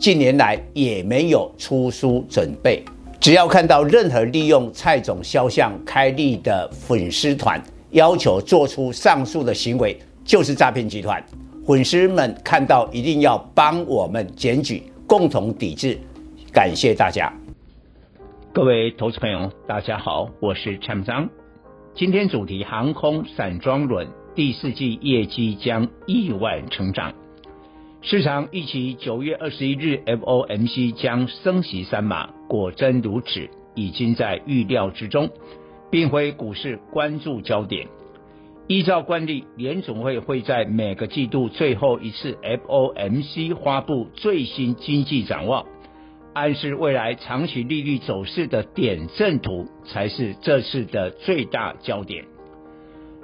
近年来也没有出书准备。只要看到任何利用蔡总肖像开立的粉丝团，要求做出上述的行为，就是诈骗集团。粉丝们看到一定要帮我们检举，共同抵制。感谢大家。各位投资朋友，大家好，我是蔡明彰。今天主题：航空散装轮第四季业绩将意外成长。市场预期九月二十一日 FOMC 将升息三码，果真如此，已经在预料之中，并非股市关注焦点。依照惯例，联总会会在每个季度最后一次 FOMC 发布最新经济展望。暗示未来长期利率走势的点阵图才是这次的最大焦点。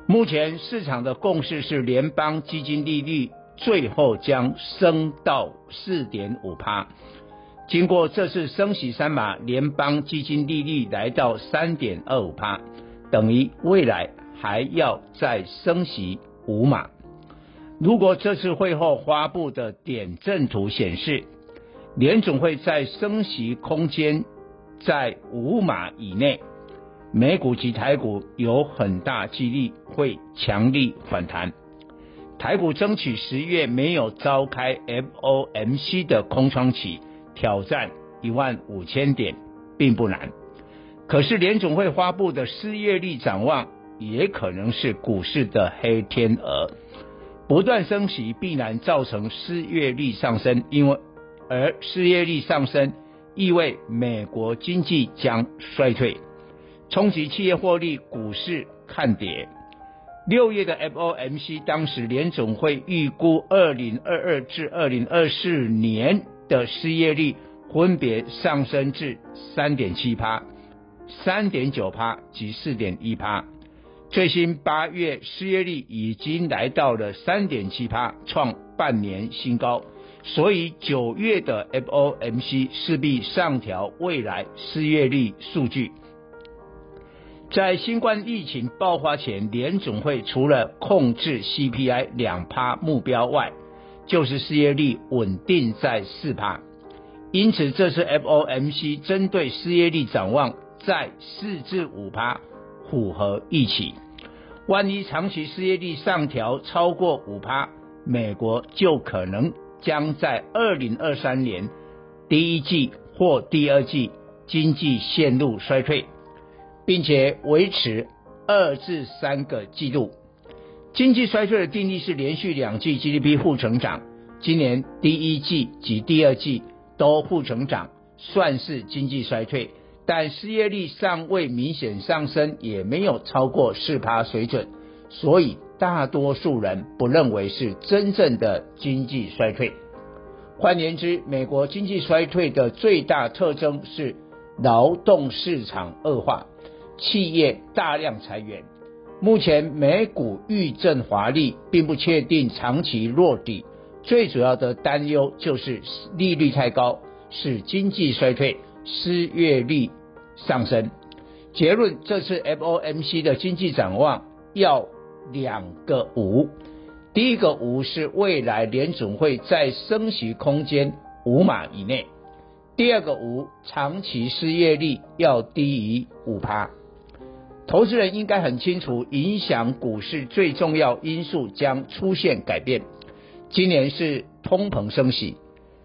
目前市场的共识是，联邦基金利率最后将升到四点五趴。经过这次升息三码，联邦基金利率来到三点二五趴，等于未来还要再升息五码。如果这次会后发布的点阵图显示，联总会在升息空间在五码以内，美股及台股有很大几率会强力反弹。台股争取十月没有召开 FOMC 的空窗期，挑战一万五千点并不难。可是联总会发布的失业率展望也可能是股市的黑天鹅。不断升息必然造成失业率上升，因为。而失业率上升，意味美国经济将衰退，冲击企业获利，股市看跌。六月的 FOMC 当时联总会预估二零二二至二零二四年的失业率分别上升至三点七趴、三点九趴及四点一趴。最新八月失业率已经来到了三点七趴，创半年新高。所以九月的 FOMC 势必上调未来失业率数据。在新冠疫情爆发前，联总会除了控制 CPI 两趴目标外，就是失业率稳定在四趴。因此，这次 FOMC 针对失业率展望在四至五趴，符合预期。万一长期失业率上调超过五趴，美国就可能。将在二零二三年第一季或第二季经济陷入衰退，并且维持二至三个季度。经济衰退的定义是连续两季 GDP 负成长，今年第一季及第二季都负成长，算是经济衰退。但失业率尚未明显上升，也没有超过四趴水准，所以。大多数人不认为是真正的经济衰退。换言之，美国经济衰退的最大特征是劳动市场恶化，企业大量裁员。目前美股遇震乏力，并不确定长期落底。最主要的担忧就是利率太高，使经济衰退，失业率上升。结论：这次 FOMC 的经济展望要。两个五，第一个五是未来联准会在升息空间五码以内，第二个五长期失业率要低于五趴。投资人应该很清楚，影响股市最重要因素将出现改变。今年是通膨升息，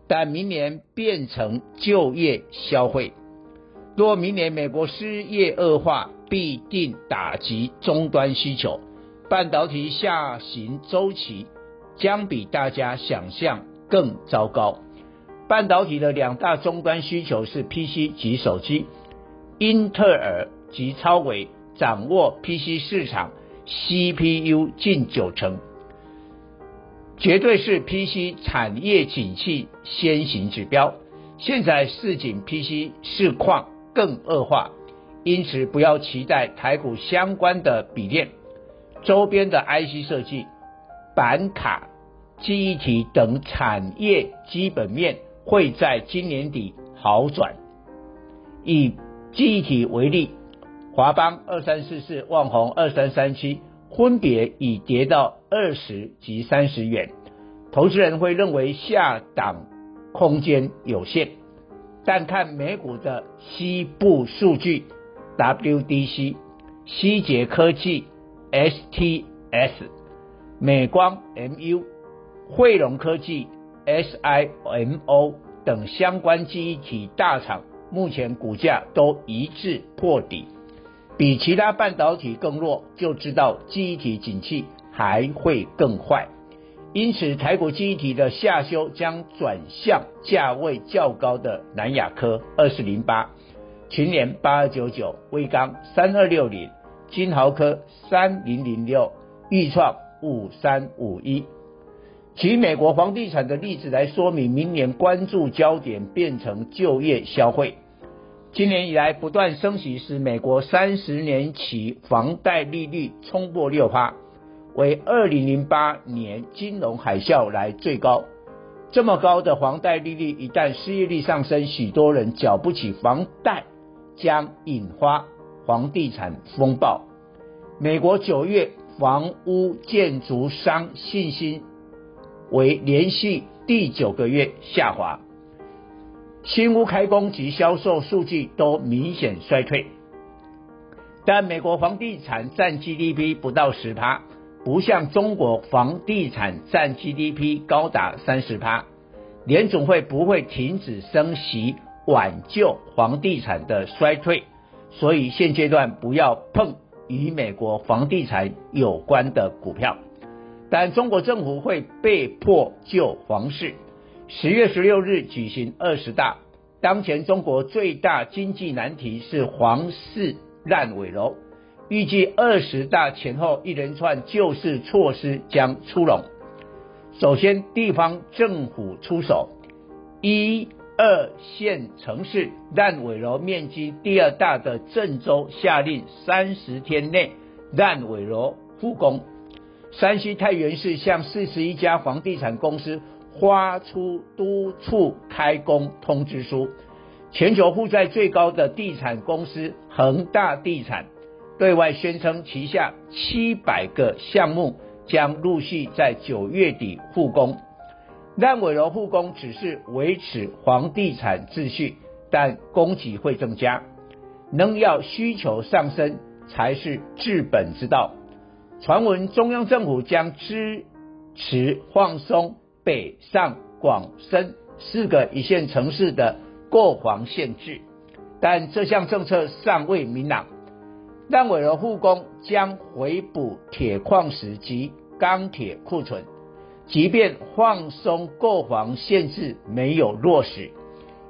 但明年变成就业消费。若明年美国失业恶化，必定打击终端需求。半导体下行周期将比大家想象更糟糕。半导体的两大终端需求是 PC 及手机，英特尔及超微掌握 PC 市场 CPU 近九成，绝对是 PC 产业景气先行指标。现在市井 PC 市况更恶化，因此不要期待台股相关的笔电、周边的 IC 设计、板卡、记忆体等产业基本面会在今年底好转。以记忆体为例，华邦二三四四、旺宏二三三七。分别已跌到二十及三十元，投资人会认为下档空间有限，但看美股的西部数据，WDC、希捷科技、STS、美光 MU、慧荣科技、SIMO 等相关记忆体大厂，目前股价都一致破底。比其他半导体更弱，就知道记忆体景气还会更坏。因此，台股记忆体的下修将转向价位较高的南亚科二四零八、群联八二九九、威刚三二六零、金豪科三零零六、钰创五三五一。举美国房地产的例子来说明，明年关注焦点变成就业消费。今年以来不断升息，使美国三十年期房贷利率冲破六趴，为二零零八年金融海啸来最高。这么高的房贷利率，一旦失业率上升，许多人缴不起房贷，将引发房地产风暴。美国九月房屋建筑商信心为连续第九个月下滑。新屋开工及销售数据都明显衰退，但美国房地产占 GDP 不到十趴，不像中国房地产占 GDP 高达三十趴。联总会不会停止升息挽救房地产的衰退，所以现阶段不要碰与美国房地产有关的股票，但中国政府会被迫救房市。十月十六日举行二十大，当前中国最大经济难题是房市烂尾楼，预计二十大前后一连串救市措施将出笼。首先，地方政府出手，一二线城市烂尾楼面积第二大的郑州下令三十天内烂尾楼复工。山西太原市向四十一家房地产公司。发出督促开工通知书。全球负债最高的地产公司恒大地产对外宣称，旗下七百个项目将陆续在九月底复工。烂尾楼复工只是维持房地产秩序，但供给会增加，能要需求上升才是治本之道。传闻中央政府将支持放松。北上广深四个一线城市的购房限制，但这项政策尚未明朗。烂尾楼复工将回补铁矿石及钢铁库存，即便放松购房限制没有落实，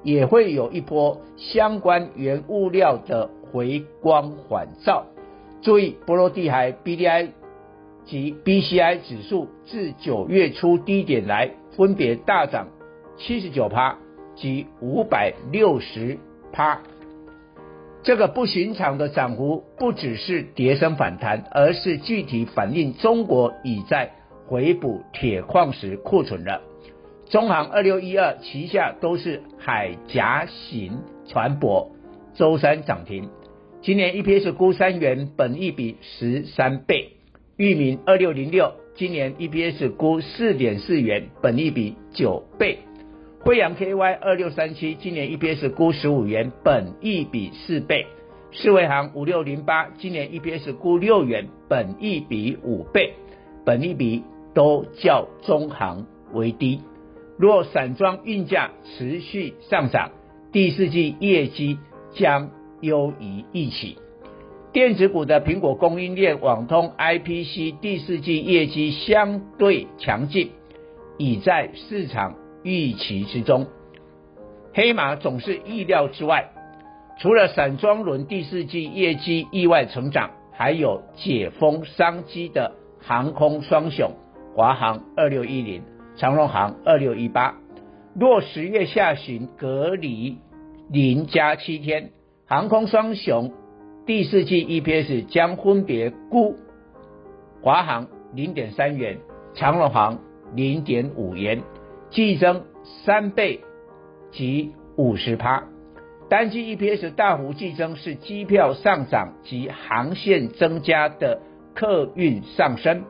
也会有一波相关原物料的回光返照。注意，波罗的海 BDI。及 BCI 指数自九月初低点来，分别大涨七十九趴及五百六十趴。这个不寻常的涨幅不只是跌升反弹，而是具体反映中国已在回补铁矿石库存了。中航二六一二旗下都是海岬型船舶，周三涨停，今年 EPS 估三元，本益比十三倍。裕民二六零六今年 EPS 估四点四元，本益比九倍；慧洋 KY 二六三七今年 EPS 估十五元，本益比四倍；世维航五六零八今年 EPS 估六元，本益比五倍，本益比都较中行为低。若散装运价持续上涨，第四季业绩将优于预期。电子股的苹果供应链、网通、IPC 第四季业绩相对强劲，已在市场预期之中。黑马总是意料之外，除了散装轮第四季业绩意外成长，还有解封商机的航空双雄华航二六一零，长荣航二六一八。若十月下旬隔离零加七天，航空双雄第四季 EPS 将分别估华航零点三元，长荣航零点五元，季增三倍及五十趴。单季 EPS 大幅季增是机票上涨及航线增加的客运上升。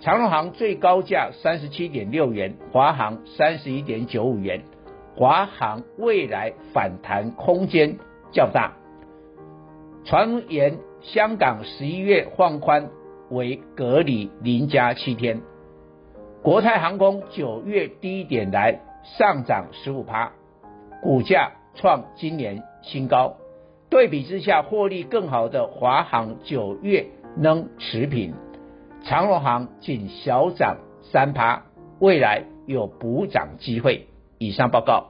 长荣航最高价三十七点六元，华航三十一点九五元，华航未来反弹空间较大。传言香港十一月放宽为隔离零加七天，国泰航空九月低点来上涨十五趴，股价创今年新高。对比之下，获利更好的华航九月能持平。长荣航仅小涨三趴，未来有补涨机会。以上报告。